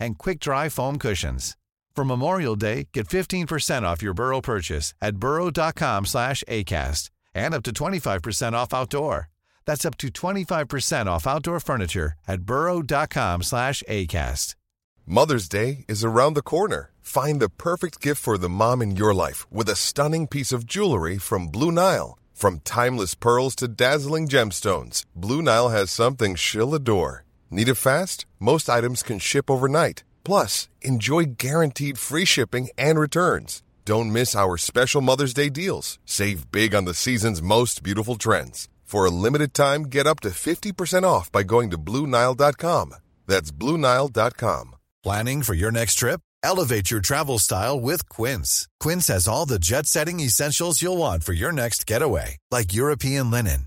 and quick-dry foam cushions. For Memorial Day, get 15% off your Burrow purchase at burrow.com slash ACAST and up to 25% off outdoor. That's up to 25% off outdoor furniture at burrow.com slash ACAST. Mother's Day is around the corner. Find the perfect gift for the mom in your life with a stunning piece of jewelry from Blue Nile. From timeless pearls to dazzling gemstones, Blue Nile has something she'll adore. Need it fast? Most items can ship overnight. Plus, enjoy guaranteed free shipping and returns. Don't miss our special Mother's Day deals. Save big on the season's most beautiful trends. For a limited time, get up to 50% off by going to BlueNile.com. That's BlueNile.com. Planning for your next trip? Elevate your travel style with Quince. Quince has all the jet-setting essentials you'll want for your next getaway, like European linen,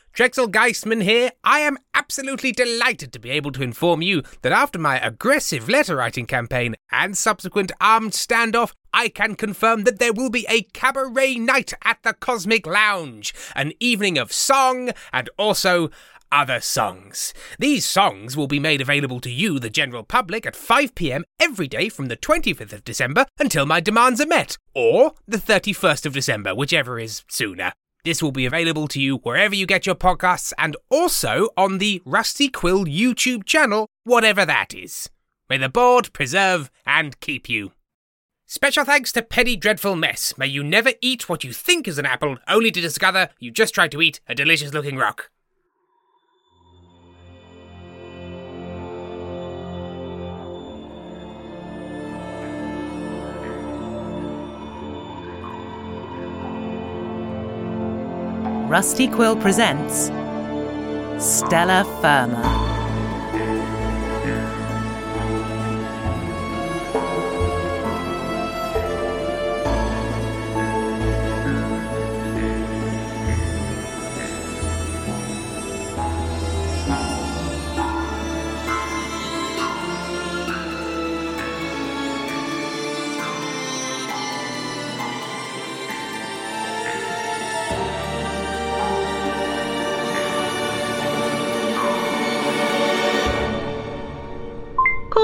Trexel Geistman here. I am absolutely delighted to be able to inform you that after my aggressive letter writing campaign and subsequent armed standoff, I can confirm that there will be a cabaret night at the Cosmic Lounge, an evening of song and also other songs. These songs will be made available to you, the general public, at 5 pm every day from the 25th of December until my demands are met, or the 31st of December, whichever is sooner. This will be available to you wherever you get your podcasts and also on the Rusty Quill YouTube channel, whatever that is. May the board preserve and keep you. Special thanks to Penny Dreadful Mess. May you never eat what you think is an apple, only to discover you just tried to eat a delicious looking rock. Rusty Quill presents Stella Firma.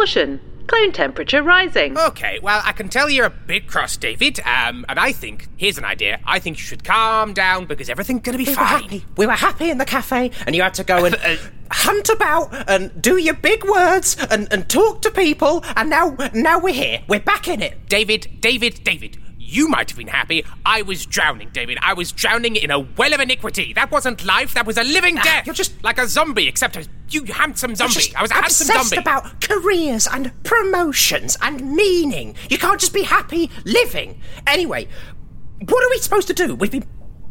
Caution! Clone temperature rising. Okay, well, I can tell you're a bit cross, David. Um, and I think here's an idea. I think you should calm down because everything's gonna be We were fine. happy. We were happy in the cafe, and you had to go and hunt about and do your big words and, and talk to people. And now, now we're here. We're back in it. David, David, David, you might have been happy. I was drowning, David. I was drowning in a well of iniquity. That wasn't life. That was a living ah, death. you're just- like a zombie, except a you handsome zombie. I was a handsome zombie. about careers and promotions and meaning. You can't just be happy living. Anyway, what are we supposed to do? We've been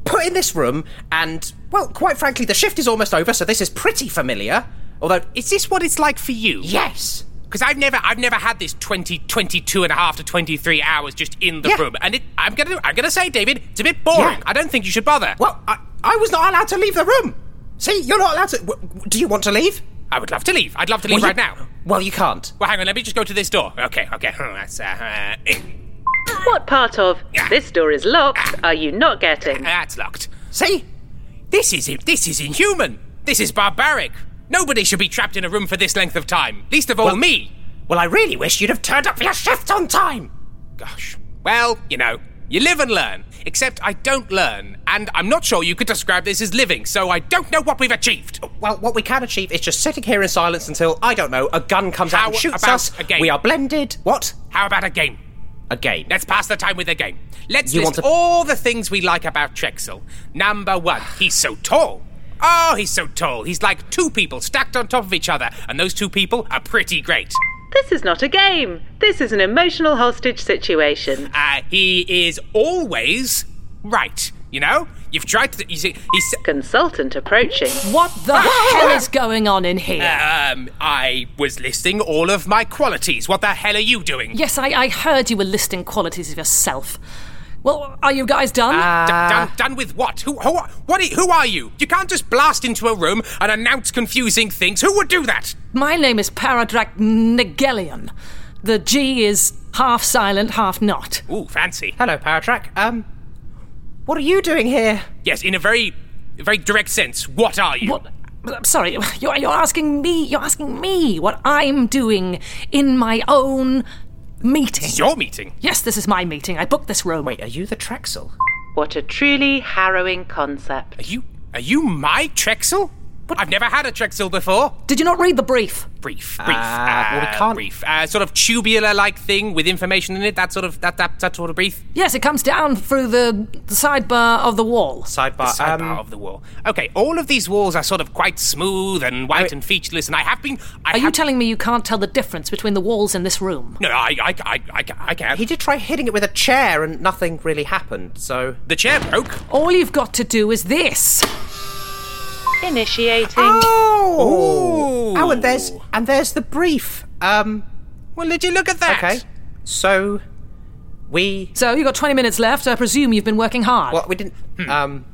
put in this room, and well, quite frankly, the shift is almost over, so this is pretty familiar. Although, Is this what it's like for you? yes, Because I've never, I've never had this 20, 22 and a half to 23 hours just in the Yeah. room. And it, I'm gonna, I'm gonna say, David, it's a bit boring. Yeah. I don't think you should bother. well, I, I was not allowed to leave the room. See, you're not allowed to. w- w- Do you want to leave? I would love to leave. I'd love to leave Well, right you- now. Well, you can't. Well, hang on, let me just go to this door. Okay, okay. That's, uh, uh, What part of this door is locked are you not getting? that's locked. See, This is, this is inhuman. This is barbaric. Nobody should be trapped in a room for this length of time. Least of all Well- me. well, I really wish you'd have turned up for your shift on time. Gosh. Well, you know, you live and learn. Except I don't learn, and I'm not sure you could describe this as living, so I don't know what we've achieved. Well, what we can achieve is just sitting here in silence until I don't know a gun comes out and shoots us. a game? We are blended. What? How about a game? A game. Let's pass the time with a game. Let's You list want to- all the things we like about Trexel. Number one, he's so tall. Oh, he's so tall. He's like two people stacked on top of each other, and those two people are pretty great. This is not a game. This is an emotional hostage situation. Uh, he is always right. You know, you've tried to. You see, he's. Consultant approaching. What the hell is going on in here? Um, I was listing all of my qualities. What the hell are you doing? yes, I, I heard you were listing qualities of yourself. Well, are you guys done? D- done, done with what? Who, who, what? Are, who are you? You can't just blast into a room and announce confusing things. Who would do that? My name is Paradrak Negelion. The G is half silent, half not. Ooh, fancy. Hello, Paratrack. Um, what are you doing here? Yes, in a very, very direct sense. What are you? What? I'm Sorry, you're, you're asking me. You're asking me what I'm doing in my own meeting. It's your meeting. Yes, this is my meeting. I booked this room. Wait, are you the Trexel? What a truly harrowing concept. Are you? Are you my Trexel? I've never had a Trexel before. Did you not read the brief? Brief, brief, Uh, well, we can't- brief. Uh, sort of tubular-like thing with information in it. That sort of that that that sort of brief. Yes, it comes down through the, the sidebar of the wall. Sidebar. The sidebar um, of the wall. Okay, all of these walls are sort of quite smooth and white and featureless, and I have been. I Are you telling me you can't tell the difference between the walls in this room? No, I, I, I, I, I can't. he did try hitting it with a chair, and nothing really happened. So The chair broke. All you've got to do is this. Initiating. Oh! Oh, and there's and there's the brief. Um, Well, did you look at that? okay. So we So you've got 20 minutes left. I presume you've been working hard. well we didn't um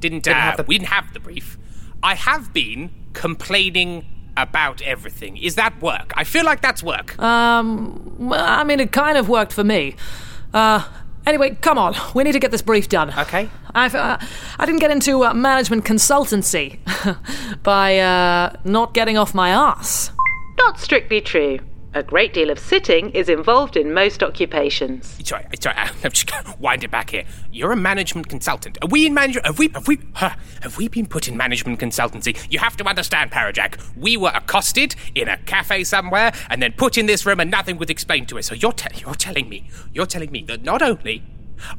Didn't, Didn't uh, have the- we didn't have the brief. I have been complaining about everything. Is that work? I feel like that's work. Um, well, I mean, it kind of worked for me. Uh, anyway, come on. We need to get this brief done. okay. I've, uh, I didn't get into uh, management consultancy by uh, not getting off my ass. Not strictly true. A great deal of sitting is involved in most occupations. Sorry, sorry. I'm just gonna wind it back here. You're a management consultant. Are we in management? Have we? Have we? Huh, have we been put in management consultancy? You have to understand, Parajack. We were accosted in a cafe somewhere, and then put in this room, and nothing was explained to us. So you're te- you're telling me, you're telling me that not only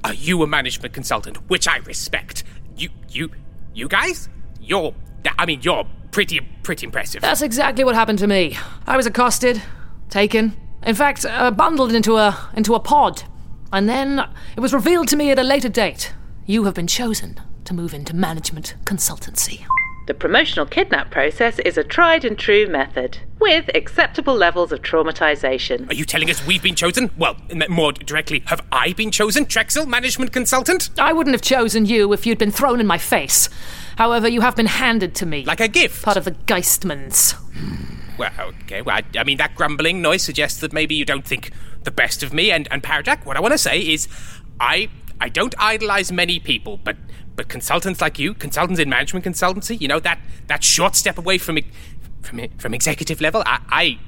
are you a management consultant, which I respect, you you you guys, you're. I mean, you're pretty pretty impressive. That's exactly what happened to me. I was accosted, taken, in fact, uh, bundled into a into a pod, and then it was revealed to me at a later date. You have been chosen to move into management consultancy. The promotional kidnap process is a tried and true method, with acceptable levels of traumatization. Are you telling us we've been chosen? Well, m- more directly, have I been chosen, Trexel, management consultant? I wouldn't have chosen you if you'd been thrown in my face. However, you have been handed to me. Like a gift? part of the Geistmans. Hmm. Well, okay. Well, I, I mean, that grumbling noise suggests that maybe you don't think the best of me. And, and Parajack, what I want to say is, I I don't idolize many people, but but consultants like you, consultants in management consultancy, you know that that short step away from from from executive level, I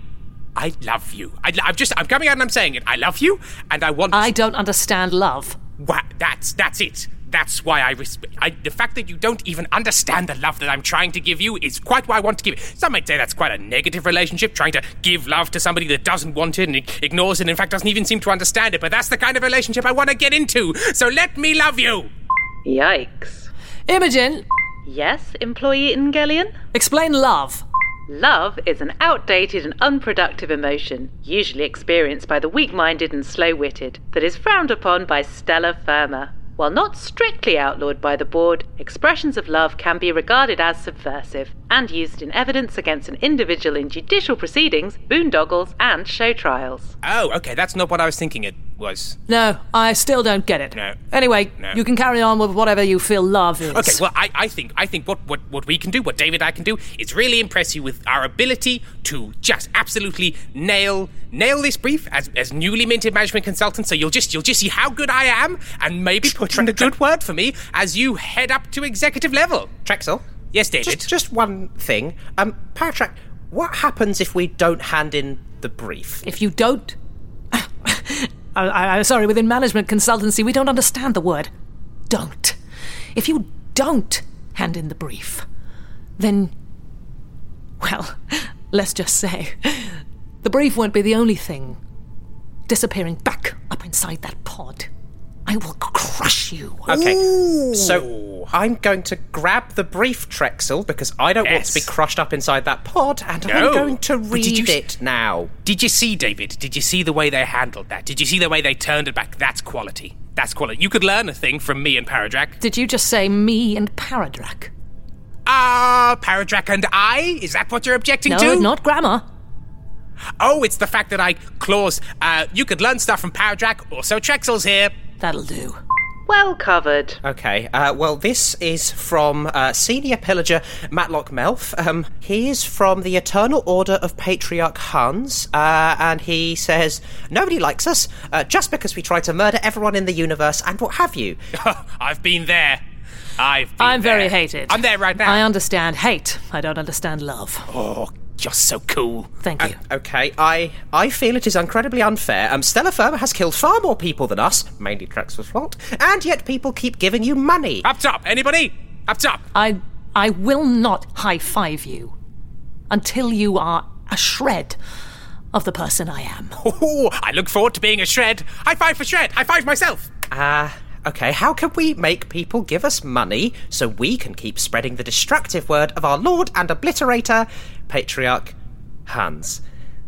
I, I love you. I, I'm just I'm coming out and I'm saying it. I love you, and I want. I don't understand love. Wha- that's that's it. That's why I, respect. I. The fact that you don't even understand the love that I'm trying to give you is quite why I want to give it. Some might say that's quite a negative relationship, trying to give love to somebody that doesn't want it and ignores it, and in fact doesn't even seem to understand it. But that's the kind of relationship I want to get into. So let me love you. Yikes. Imogen, Yes, employee Ingelian? explain love. Love is an outdated and unproductive emotion, usually experienced by the weak minded and slow witted, that is frowned upon by Stella Firma. While not strictly outlawed by the board, expressions of love can be regarded as subversive and used in evidence against an individual in judicial proceedings, boondoggles, and show trials. Oh, okay, that's not what I was thinking it was. No, I still don't get it. No. Anyway, No. you can carry on with whatever you feel love is. Okay, well, I, I think I think what, what, what we can do, what David and I can do, is really impress you with our ability to just absolutely nail nail this brief as, as newly minted management consultants. So you'll just you'll just see how good I am, and maybe put in a good word for me as you head up to executive level. Trexel? Yes, David. Just, just one thing. Um, Paratrack, what happens if we don't hand in the brief? If you don't. I, I, I'm sorry, within management consultancy, we don't understand the word don't. If you don't hand in the brief, then. Well, let's just say the brief won't be the only thing disappearing back up inside that pod. I will crush you. Okay, so I'm going to grab the brief, Trexel, because I don't want to be crushed up inside that pod, and No. I'm going to But did read you- it now. Did you see, David? Did you see the way they handled that? Did you see the way they turned it back? That's quality. That's quality. You could learn a thing from me and Paradrak. Did you just say me and Paradrak? Ah, Paradrak and I? Is that what you're objecting No, to? not grammar. Oh, it's the fact that I clause. Uh, you could learn stuff from Paradrak. Also, Trexel's here. That'll do. Well covered. Okay, uh, well, this is from uh, Senior Pillager Matlock Melf. Um, he is from the Eternal Order of Patriarch Hans, uh, and he says, Nobody likes us, uh, just because we try to murder everyone in the universe and what have you. I've been there. I've been I'm very hated. I'm there right now. I understand hate. I don't understand love. Oh, you're so cool. Thank you. Okay, I I feel it is incredibly unfair. Um, Stella Firma has killed far more people than us, mainly Trexel's fault, and yet people keep giving you money. Up top, anybody? Up top. I I will not high five you until you are a shred of the person I am. Oh, I look forward to being a shred. High five for shred. High five myself. Ah, okay, how can we make people give us money so we can keep spreading the destructive word of our Lord and Obliterator, Patriarch Hans?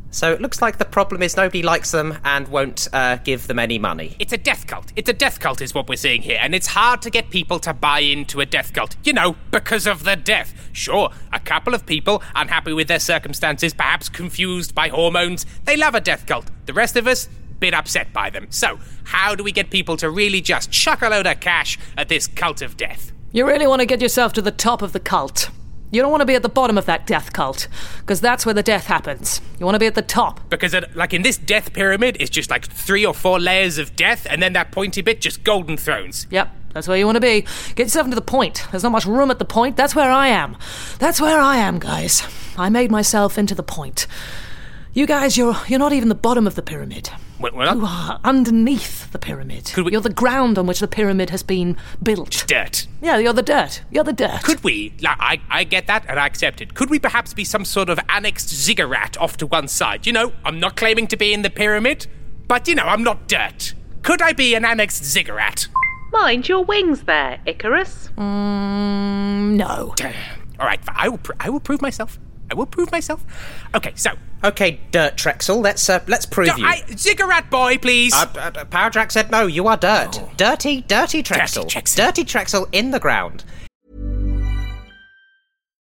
So it looks like the problem is nobody likes them and won't uh, give them any money. It's a death cult. It's a death cult, is what we're seeing here, and it's hard to get people to buy into a death cult. You know, because of the death. Sure, a couple of people unhappy with their circumstances, perhaps confused by hormones, they love a death cult. The rest of us, bit upset by them. So, how do we get people to really just chuck a load of cash at this cult of death? You really want to get yourself to the top of the cult. You don't want to be at the bottom of that death cult, because that's where the death happens. You want to be at the top. Because, it, like in this death pyramid, it's just like three or four layers of death, and then that pointy bit, just golden thrones. Yep, that's where you want to be. Get yourself into the point. There's not much room at the point. That's where I am. That's where I am, guys. I made myself into the point. You guys, you're you're not even the bottom of the pyramid. Well, well, You are underneath the pyramid. Could we- You're the ground on which the pyramid has been built. dirt. Yeah, you're the dirt. You're the dirt. Could we, like, I, I get that and I accept it. Could we perhaps be some sort of annexed ziggurat off to one side? You know, I'm not claiming to be in the pyramid, but you know, I'm not dirt. Could I be an annexed ziggurat? Mind your wings there, Icarus. Mm, no. All right, I will. Pr- I will prove myself. I will prove myself. Okay, so Okay, Dirt Trexel, let's uh, let's prove you. I, ziggurat boy, please. Uh, uh, uh, Paradrax said no, you are dirt. Dirty, dirty Trexel. Trexel. Dirty Trexel in the ground.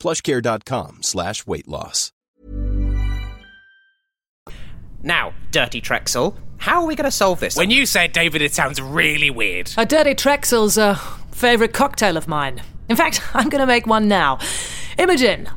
plushcare.com slash weight loss. Now, Dirty Trexel, how are we going to solve this? When you say it, David, it sounds really weird. A dirty Trexel's a favourite cocktail of mine. In fact, I'm going to make one now. Imogen,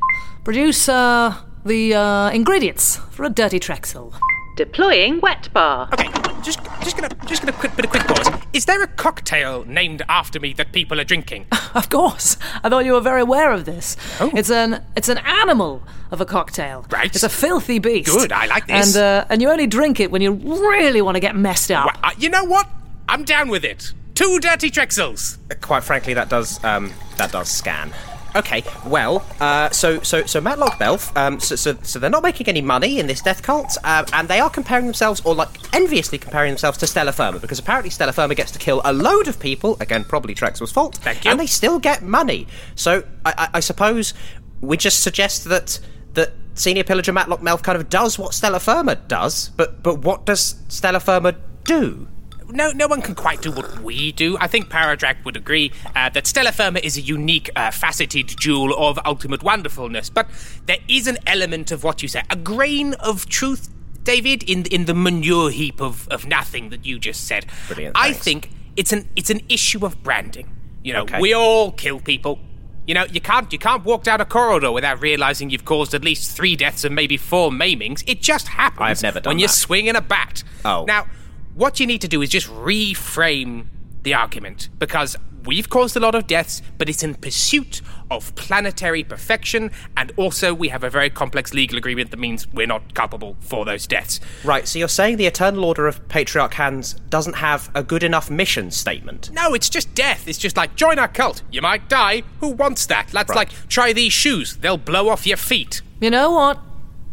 produce uh, the uh, ingredients for a dirty Trexel. Deploying wet bar. Okay, just just gonna just gonna quick bit of quick pause. Is there a cocktail named after me that people are drinking? Of course. I thought you were very aware of this. Oh. It's an it's an animal of a cocktail. Right. It's a filthy beast. Good, I like this. And uh, and you only drink it when you really want to get messed up. Well, uh, you know what? I'm down with it. Two dirty Trexels. Quite frankly, that does um, that does scan. Okay, well, uh, so so so Matlock Melf, um, so, so so they're not making any money in this death cult, uh, and they are comparing themselves, or like enviously comparing themselves to Stella Firma, because apparently Stella Firma gets to kill a load of people. Again, probably Trexel's fault. Thank you. And they still get money. So I, I, I suppose we just suggest that that Senior Pillager Matlock Melf kind of does what Stella Firma does, but but what does Stella Firma do? No, no one can quite do what we do. I think Paradrac would agree uh, that Stella Firma is a unique, uh, faceted jewel of ultimate wonderfulness. But there is an element of what you say, a grain of truth, David, in in the manure heap of, of nothing that you just said. Brilliant, I think it's an it's an issue of branding. You know, Okay. we all kill people. You know, you can't you can't walk down a corridor without realizing you've caused at least three deaths and maybe four maimings. It just happens. I've never done when you're that. swinging a bat. Oh. Now, what you need to do is just reframe the argument because we've caused a lot of deaths, but it's in pursuit of planetary perfection, and also we have a very complex legal agreement that means we're not culpable for those deaths. Right, so you're saying the Eternal Order of Patriarch Hans doesn't have a good enough mission statement? No, it's just death. It's just like join our cult. You might die. Who wants that? That's Right. like try these shoes. They'll blow off your feet. You know what?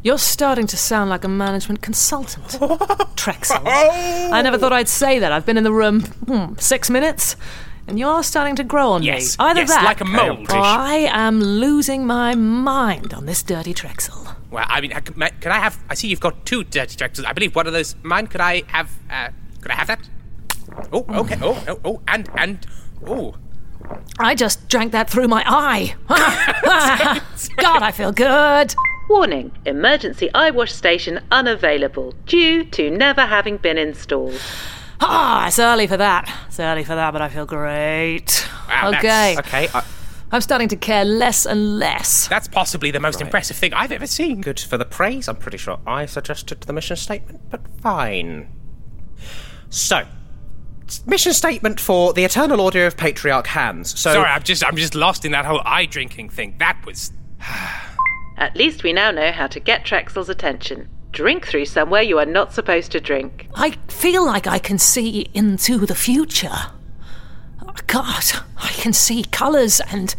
You're starting to sound like a management consultant. Trexel. Oh! I never thought I'd say that. I've been in the room hmm, six minutes, and you're starting to grow on Yes, me. Either yes, that, like a mold. or I am losing my mind on this dirty Trexel. Well, I mean, I could, I have? I see you've got two dirty Trexels. I believe one of those mine. Could I have? Uh, could I have that? Oh, okay. Oh, oh, oh, and and oh. I just drank that through my eye. God, I feel good. Warning Emergency eye wash station unavailable due to never having been installed. Ah, it's early for that. It's early for that, but I feel great. Wow, okay. Okay, I, I'm starting to care less and less. That's possibly the most impressive thing I've ever seen. Good for the praise. I'm pretty sure I suggested the mission statement, but fine. So, mission statement for the Eternal Order of Patriarch Hans. So, Sorry, I'm just I'm just lost in that whole eye drinking thing. That was At least we now know how to get Trexel's attention. Drink through somewhere you are not supposed to drink. I feel like I can see into the future. Oh, God, I can see colours and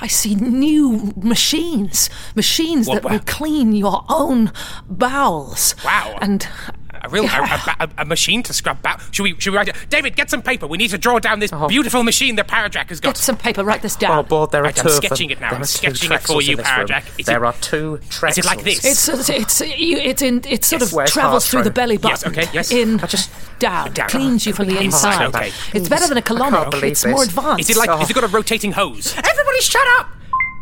I see new machines. Machines What- that will clean your own bowels. Wow. And a real a, a, a, a machine to scrub back. Should we should we write it? David, get some paper. We need to draw down this oh. beautiful machine that Parajack has got. get some paper, write this down. Oh, board, there are Right, two I'm sketching it now. I'm sketching it for you, in. Parajack. There it- are two Trexels. Is it like this? It's it's it's it's in it sort Yes, of travels Heartthrow? through the belly Yes, button. okay, yes. In I just- down, Down. cleans you from the Inside, inside. okay. It's better than a can't colonic. believe It's more advanced. Is it like? Oh. Has it got a rotating hose? Everybody shut up!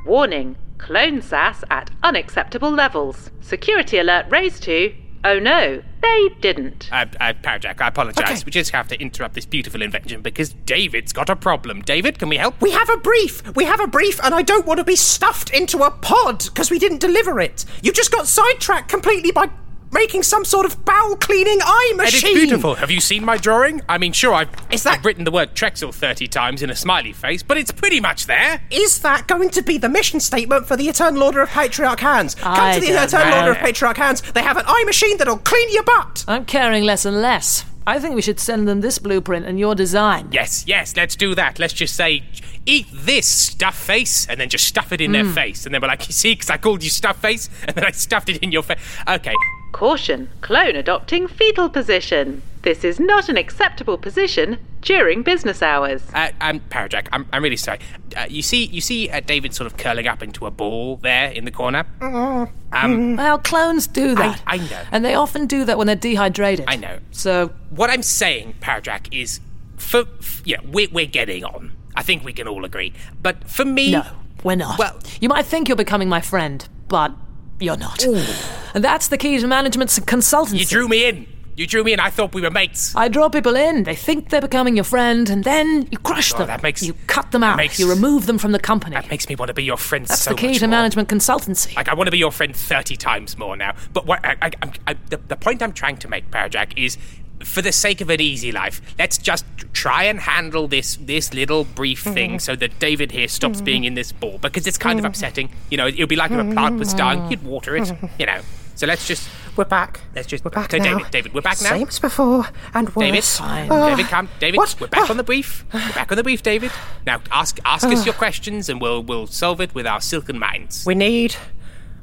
Warning clone sass at unacceptable levels. Security alert raised to. Oh no, they didn't. Uh, uh, Parajack, I apologise. Okay. We just have to interrupt this beautiful invention because David's got a problem. David, can we help? We have a brief. We have a brief, and I don't want to be stuffed into a pod because we didn't deliver it. You just got sidetracked completely by making some sort of bowel cleaning eye And machine. it's beautiful. Have you seen my drawing? I mean, sure, I've, Is that- I've written the word Trexel 30 times in a smiley face, but it's pretty much there. Is that going to be the mission statement for the Eternal Order of Patriarch Hans? Come I to the Eternal know. Order of Patriarch Hans. They have an eye machine that'll clean your butt. I'm caring less and less. I think we should send them this blueprint and your design. Yes, yes, let's do that. Let's just say, eat this, stuff face, and then just stuff it in their mm. face. And then we're like, you see, because I called you stuff face, and then I stuffed it in your face. Okay. Caution clone adopting fetal position. This is not an acceptable position during business hours. Uh, I'm Parajack. I'm, I'm really sorry. Uh, you see, you see uh, David sort of curling up into a ball there in the corner. Um, Well, clones do that. I know. And they often do that when they're dehydrated. I know. So, what I'm saying, Parajack, is for, f yeah, we're, we're getting on. I think we can all agree. But for me, no, we're not. Well- you might think you're becoming my friend, but you're not. And that's the key to management consultancy. you drew me in. You drew me in. I thought we were mates. I draw people in. They think they're becoming your friend, and then you crush Oh, them. that makes- you cut them out. makes- you remove them from the company. That makes me want to be your friend That's so the key much to more. management consultancy. Like I want to be your friend thirty times more now. But what I, I, I, the, the point I'm trying to make, Parajack, is for the sake of an easy life, let's just try and handle this this little brief mm-hmm. thing so that David here stops mm-hmm. being in this ball because it's kind of mm. upsetting. You know, it would be like if a plant was dying, mm. you'd water it. Mm. You know. So let's just We're back. let's just We're back so now. David, David, we're back now. Same as before, and worse. David, Fine. David, come. David, What? we're back Ah. on the brief. We're back on the brief, David. Now ask ask us your questions, and we'll we'll solve it with our silken minds. We need.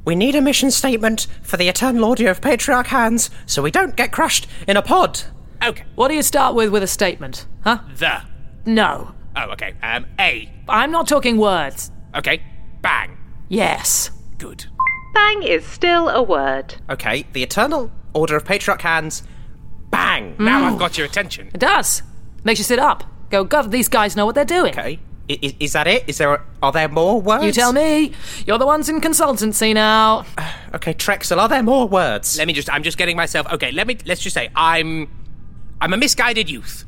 We need a mission statement for the Eternal Order of Patriarch Hans so we don't get crushed in a pod. Okay. What do you start with with a statement? Huh? The. No. Oh, okay. Um, A. I'm not talking words. Okay. Bang. Yes. Good. Bang is still a word. Okay, the Eternal Order of Patriarch Hans. Bang! Now I've got your attention. It does. Makes you sit up. Go, God, these guys know what they're doing. Okay. I- i- is that it? Is there? are there more words? You tell me. You're the ones in consultancy now. Okay, Trexel, are there more words? Let me just. I'm just getting myself. Okay. Let me. Let's just say I'm. I'm a misguided youth.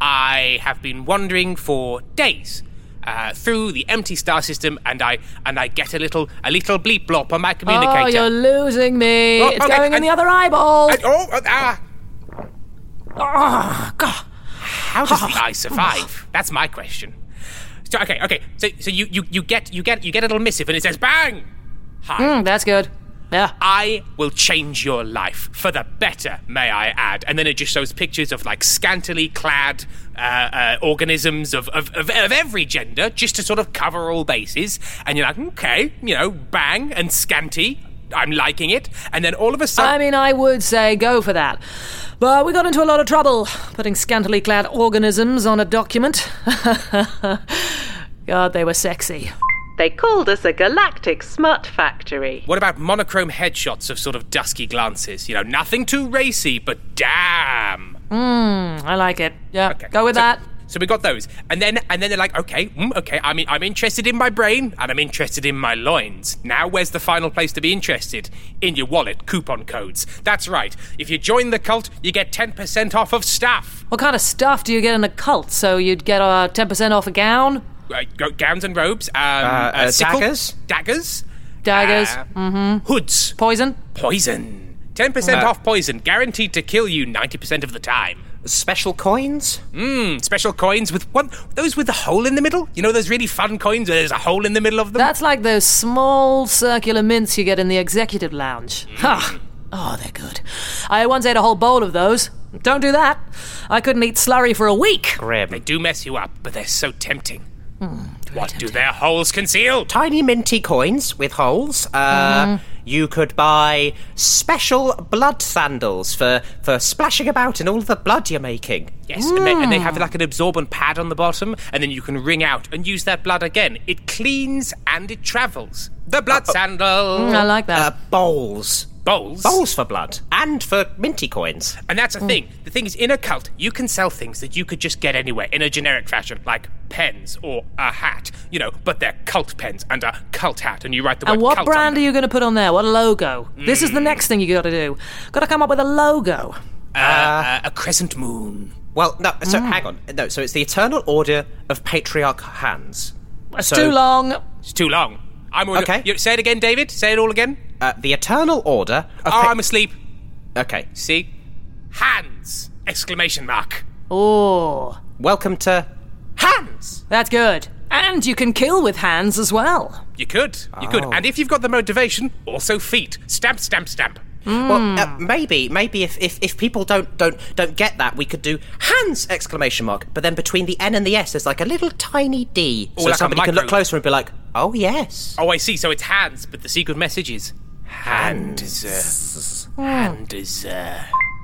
I have been wandering for days. Uh, through the empty star system, and I and I get a little a little bleep blop on my communicator. Oh, you're losing me. Oh, it's okay, going in the other eyeball. I- oh, uh, ah. oh, God. How does the eye survive? That's my question. So, okay, okay. So, so you, you, you get you get you get a little missive, and it says "bang." Hi. Mm, that's good. Yeah. I will change your life for the better, may I add. And then it just shows pictures of like scantily clad uh, uh, organisms of, of, of, of every gender, just to sort of cover all bases. And you're like, okay, you know, bang and scanty. I'm liking it. And then all of a sudden. I mean, I would say go for that. But we got into a lot of trouble putting scantily clad organisms on a document. God, they were sexy. They called us a galactic smut factory. What about monochrome headshots of sort of dusky glances? You know, nothing too racy, but damn. Hmm, I like it. Yeah, Okay. go with So- that. So we got those, and then and then they're like, okay, mm, okay. I mean, I'm interested in my brain, and I'm interested in my loins. Now, where's the final place to be interested? In your wallet, coupon codes. That's right. If you join the cult, you get ten percent off of stuff. What kind of stuff do you get in a cult? So you'd get uh, 10% off a gown? Uh, gowns and robes, um, uh, sickle- daggers? daggers, Daggers. uh, mm-hmm. hoods, Poison. poison. Ten percent Uh, off poison, guaranteed to kill you ninety percent of the time. Special coins? Mmm, special coins with one those with the hole in the middle. You know those really fun coins where there's a hole in the middle of them. That's like those small circular mints you get in the executive lounge. Ha! Oh, they're good. I once ate a whole bowl of those. Don't do that. I couldn't eat slurry for a week. Grim. They do mess you up, but they're so tempting. What do their holes conceal? Tiny minty coins with holes. Uh, You could buy special blood sandals for, for splashing about in all the blood you're making. Yes, and, they, and they have like an absorbent pad on the bottom, and then you can wring out and use that blood again. It cleans and it travels. The blood sandal. Mm, I like that. Uh, bowls. Bowls. Bowls for blood. And for minty coins. And that's the thing. The thing is, in a cult, you can sell things that you could just get anywhere in a generic fashion, like pens or a hat, you know, but they're cult pens and a cult hat, and you write the And word what cult brand on are you going to put on there? What logo? This is the next thing you got to do. Got to come up with a logo. Uh, uh, a crescent moon. Well, no, so Mm. hang on. No, so it's the Eternal Order of Patriarch Hans. That's So- too long. It's too long. I'm Okay. You, say it again, David. Say it all again. Uh, the Eternal Order of oh, Pa- I'm asleep. Okay. See, hands! Exclamation mark. Oh, Welcome to Hands! that's good. And you can kill with hands as well. You could. You could. Oh. And if you've got the motivation, also feet. Stamp, stamp, stamp. Well, uh, maybe, maybe if, if, if people don't, don't don't get that, we could do hands exclamation mark. But then between the N and the S, there's like a little tiny D, Oh, so like somebody can look closer and be like, "Oh yes." Oh, I see. So it's hands, but the secret message is hands. Hands.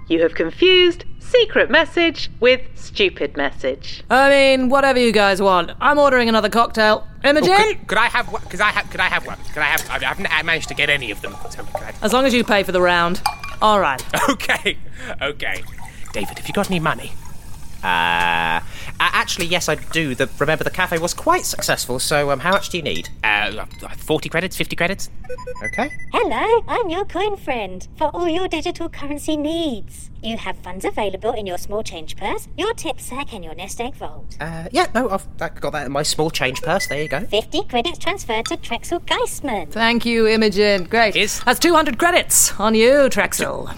You have confused secret message with stupid message. I mean, whatever you guys want. I'm ordering another cocktail. Imogen? Oh, could, could I have one? Could I have? Could I have one? Could I have? I haven't managed to get any of them. So I? As long as you pay for the round. All right. Okay. Okay. David, have you got any money? Uh, actually, yes, I do. The, remember, the cafe was quite successful. So, um, how much do you need? Uh, forty credits, fifty credits. Okay. Hello, I'm your coin friend for all your digital currency needs. You have funds available in your small change purse, your tip sack, and your nest egg vault. Uh, yeah, no, I've I got that in my small change purse. There you go. 50 credits transferred to Trexel Geistman. Thank you, Imogen. Great. That's 200 credits on you, Trexel.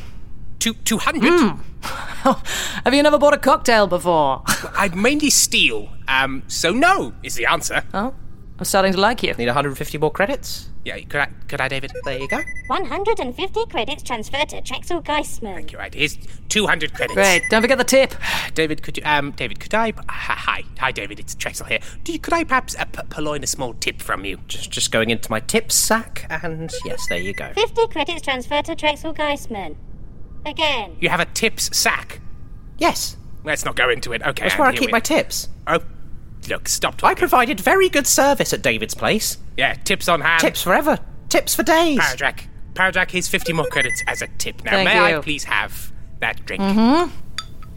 Two two hundred. Have you never bought a cocktail before? I mainly steal. Um. So no is the answer. Oh, I'm starting to like you. Need 150 more credits? Yeah. Could I? Could I, David? There you go. 150 credits transferred to Trexel Thank You're right. Here's two hundred credits. Great. Don't forget the tip. David, could you? Um. David, could I? Hi, hi, David. It's Trexel here. Do you? Could I perhaps uh, p- purloin a small tip from you? Just just going into my tip sack, and yes, there you go. 50 credits transferred to Trexel Geistman. Again. You have a tips sack. Yes. Let's not go into it. Okay. That's where I keep we- my tips. Oh, look, stop talking. I provided very good service at David's place. yeah, tips on hand. Tips forever. Tips for days. Paradrac. Paradrac, here's 50 more credits as a tip. Now, Thank may I please have that drink? Mm-hmm.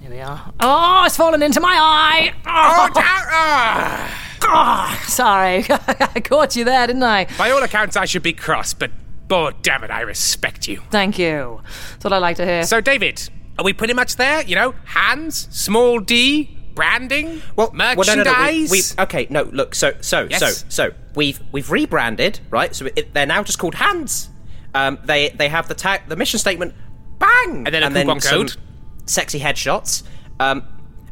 Here we are. Oh, it's fallen into my eye. Oh, Oh, Tara! oh, sorry. I caught you there, didn't I? By all accounts, I should be cross, but oh, damn it, I respect you. Thank you. That's what I like to hear. So, David, are we pretty much there? You know, hands, small d, branding, Well, merchandise? well, no, no, no. We, we, okay, no. Look, so, so, Yes. so, so we've we've rebranded, right? So it, they're now just called Hands. Um, they they have the tag, the mission statement, bang, And then a coupon some code. sexy headshots, um,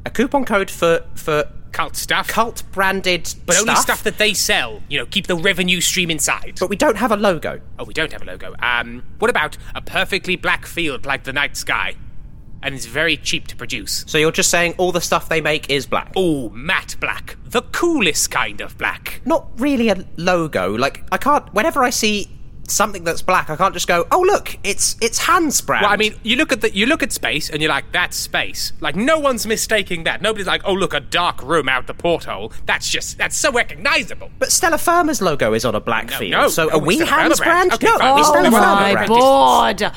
a coupon code for for Cult stuff. cult branded, but only stuff, stuff that they sell. You know, keep the revenue stream inside. But we don't have a logo. Oh, we don't have a logo. Um, what about a perfectly black field like the night sky? And it's very cheap to produce. So you're just saying all the stuff they make is black. Oh, matte black. The coolest kind of black. Not really a logo. Like I can't. Whenever I see something that's black, I can't just go, "Oh look, it's it's Hans brand." Well, I mean, you look at the you look at space and you're like, that's space. Like no one's mistaking that. Nobody's like, oh look, a dark room out the porthole. That's just that's so recognizable. But Stella Firma's logo is on a black No, field. no, so no, are we it's Stella Hans brand. brand? Okay, no, fine, it's it's Oh Stella Stella Firma my brand. brand. god!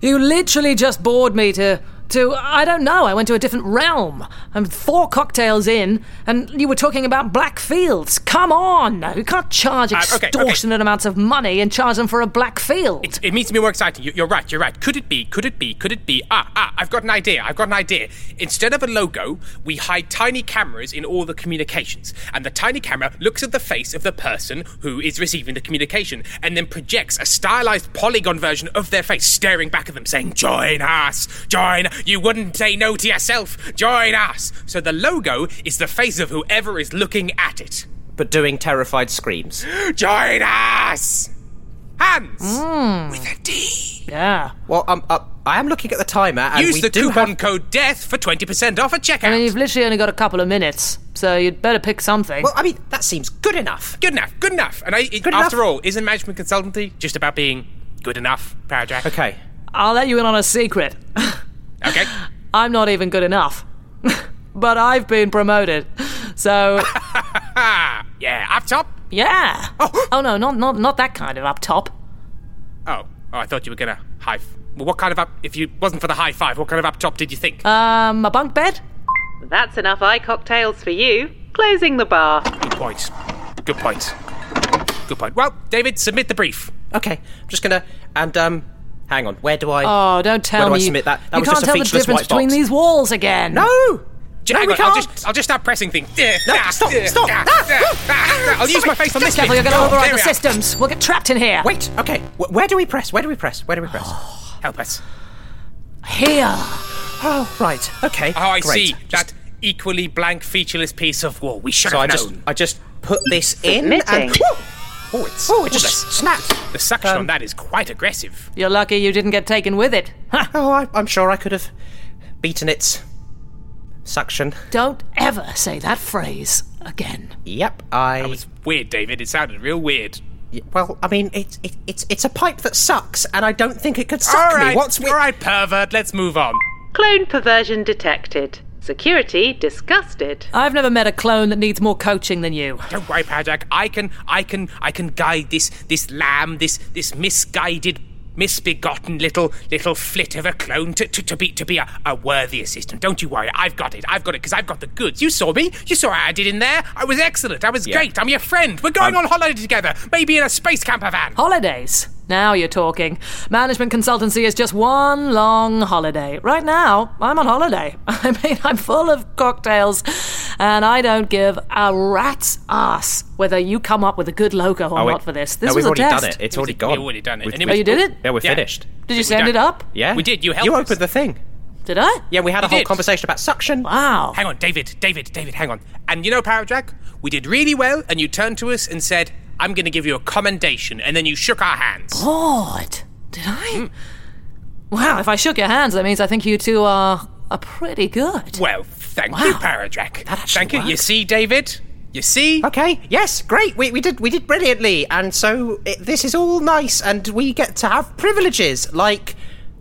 You literally just bored me to to, I don't know, I went to a different realm. I'm four cocktails in, and you were talking about black fields. Come on! You can't charge Uh, okay, okay. extortionate amounts of money and charge them for a black field. It, it means to be more exciting. You- You're right. You're right. Could it be? Could it be? Could it be? Ah, ah! I've got an idea. I've got an idea. Instead of a logo, we hide tiny cameras in all the communications, and the tiny camera looks at the face of the person who is receiving the communication, and then projects a stylized polygon version of their face staring back at them, saying, "Join us! Join! You wouldn't say no to yourself. Join us!" So the logo is the face of whoever is looking at it. But doing terrified screams. Join us! Hands with a D. Yeah. Well, um, uh, I am looking at the timer, and Use we the do coupon have. code DEATH for 20% off at checkout. I mean, you've literally only got a couple of minutes, so you'd better pick something. Well, I mean, that seems good enough. Good enough, good enough. And I, it- Good after enough. all, isn't management consultancy just about being good enough, Parajack? Okay. I'll let you in on a secret. Okay. I'm not even good enough. but I've been promoted. So, Ah, yeah, up top? yeah. Oh, no, not, not, not that kind of up top. Oh, oh, I thought you were gonna high. F- well, what kind of up? If you wasn't for the high five, what kind of up top did you think? Um, a bunk bed? That's enough eye cocktails for you. Closing the bar. Good point. Good point. Good point. Well, David, submit the brief. Okay. I'm just gonna. And, um. Hang on. Where do I. Oh, don't tell where me. do I submit that? That you was can't just a tell the featureless difference white between box. these walls again. No! J- No, hang we on, I'll can't. just, I'll just start pressing things. No, stop, stop. Ah! Ah! I'll use my face on this. Careful, you're going to Oh, override the systems. We'll get trapped in here. Wait, okay. Wh- where do we press? Where do we press? Where do we press? Help us. Here. Oh, right. Okay. Oh, I great. see. That equally blank, featureless piece of wall. We should So I have just. I just put this in Submitting. and. Oh, it's. Oh, it just the, snapped. the suction Um, on that is quite aggressive. You're lucky you didn't get taken with it. Huh. Oh, I, I'm sure I could have beaten its suction. Don't ever say that phrase again. Yep, I. That was weird, David. It sounded real weird. Y- Well, I mean, it's it, it's it's a pipe that sucks, and I don't think it could suck all right, me. What's with? all right, pervert. Let's move on. Clone perversion detected. Security disgusted. I've never met a clone that needs more coaching than you. Don't worry, Pajack. I can, I can, I can guide this, this lamb, this, this misguided, misbegotten little, little flit of a clone to, to, to be, to be a, a worthy assistant. Don't you worry. I've got it. I've got it because I've got the goods. You saw me. You saw how I did in there. I was excellent. I was Yeah. great. I'm your friend. We're going on holiday together. Maybe in a space camper van. Holidays. Now you're talking. Management consultancy is just one long holiday. Right now, I'm on holiday. I mean, I'm full of cocktails, and I don't give a rat's ass whether you come up with a good logo or Oh, not for this. This no, was we've a already test. done it. It's We've already gone. already done it. We've- And it Oh, you did it? Yeah, we're Yeah. finished. Did you We send it up? Yeah, We did. You helped You us. opened the thing. Did I? Yeah, we had a whole did. conversation about suction. Wow. Hang on, David, David, David, hang on. And you know, Parajack, we did really well, and you turned to us and said, I'm going to give you a commendation, and then you shook our hands. God. Did I? Hmm. Wow, if I shook your hands, that means I think you two are, are pretty good. Well, thank Wow. you, Parajack. That actually Thank you. You see, David? You see? Okay. Yes. Great. We, we did we did brilliantly, and so it, this is all nice, and we get to have privileges. Like,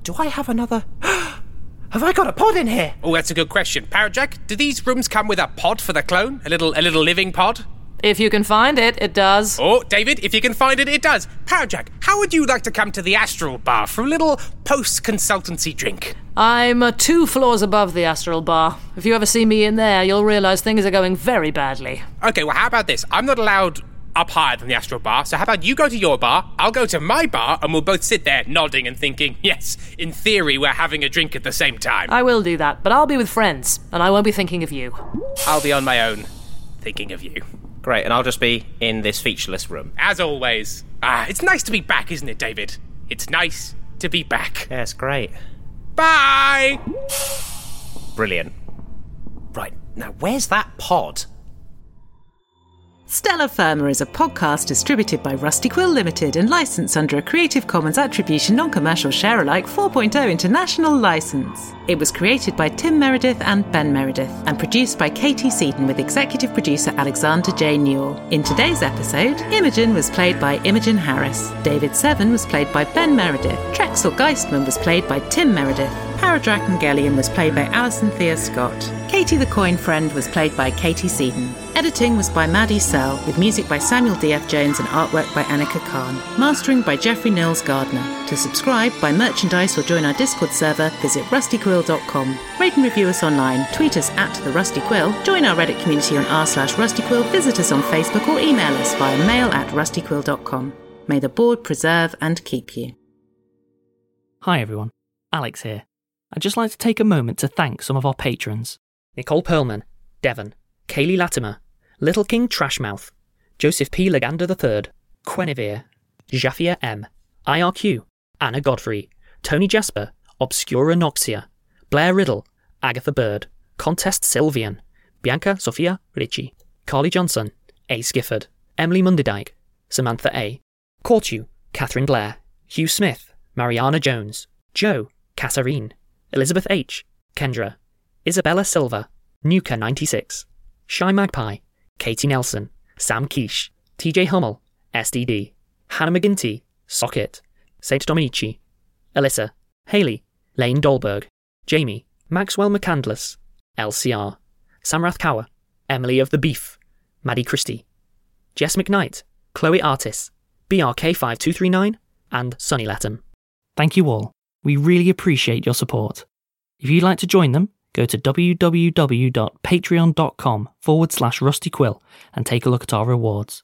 do I have another? have I got a pod in here? Oh, that's a good question. Parajack, do these rooms come with a pod for the clone? A little, a little living pod? If you can find it, it does. Oh, David, if you can find it, it does. Parajack, how would you like to come to the Astral Bar for a little post-consultancy drink? I'm uh, two floors above the Astral Bar. If you ever see me in there, you'll realize things are going very badly. Okay, well, how about this? I'm not allowed up higher than the Astral Bar, so how about you go to your bar, I'll go to my bar, and we'll both sit there nodding and thinking, yes, in theory, we're having a drink at the same time. I will do that, but I'll be with friends, and I won't be thinking of you. I'll be on my own, thinking of you. Great, and I'll just be in this featureless room. As always. Ah, it's nice to be back, isn't it, David? It's nice to be back. Yeah, it's great. Bye! Brilliant. Right now, where's that pod? Stellar Firma is a podcast distributed by Rusty Quill Limited and licensed under a Creative Commons Attribution Non Commercial Share Alike 4.0 international license. It was created by Tim Meredith and Ben Meredith and produced by Katie Seaton with executive producer Alexander J. Newell. In today's episode, Imogen was played by Imogen Harris, David Seven was played by Ben Meredith, Trexel Geistman was played by Tim Meredith, Paradrakengelion was played by Alison Thea Scott. Katie the Coin Friend was played by Katie Seaton. Editing was by Maddie Sell, with music by Samuel D.F. Jones and artwork by Annika Khan. Mastering by Jeffrey Nils Gardner. To subscribe, buy merchandise, or join our Discord server, visit rustyquill.com. Rate and review us online, tweet us at The Rusty Quill, join our Reddit community on r slash rustyquill, visit us on Facebook, or email us via mail at rustyquill.com. May the board preserve and keep you. Hi everyone, Alex here. I'd just like to take a moment to thank some of our patrons Nicole Perlman, Devon, Kaylee Latimer, Little King Trashmouth, Joseph P. Legander III, Quenevere, Jafia M, IRQ, Anna Godfrey, Tony Jasper, Obscura Noxia, Blair Riddle, Agatha Bird, Contest Sylvian, Bianca Sophia Ricci, Carly Johnson, A. Skifford, Emily Munderdike, Samantha A, Cortu, Catherine Blair, Hugh Smith, Mariana Jones, Joe, Katharine, Elizabeth H., Kendra, Isabella Silva, Nuka 96, Shy Magpie, Katie Nelson, Sam Quiche, TJ Hummel, SDD, Hannah McGinty, Socket, Saint Dominici, Alyssa, Haley, Lane Dolberg, Jamie, Maxwell McCandless, LCR, Samrath Kaur, Emily of the Beef, Maddie Christie, Jess McKnight, Chloe Artis, BRK5239, and Sonny Latham. Thank you all. We really appreciate your support. If you'd like to join them, go to www.patreon.com forward slash rustyquill and take a look at our rewards.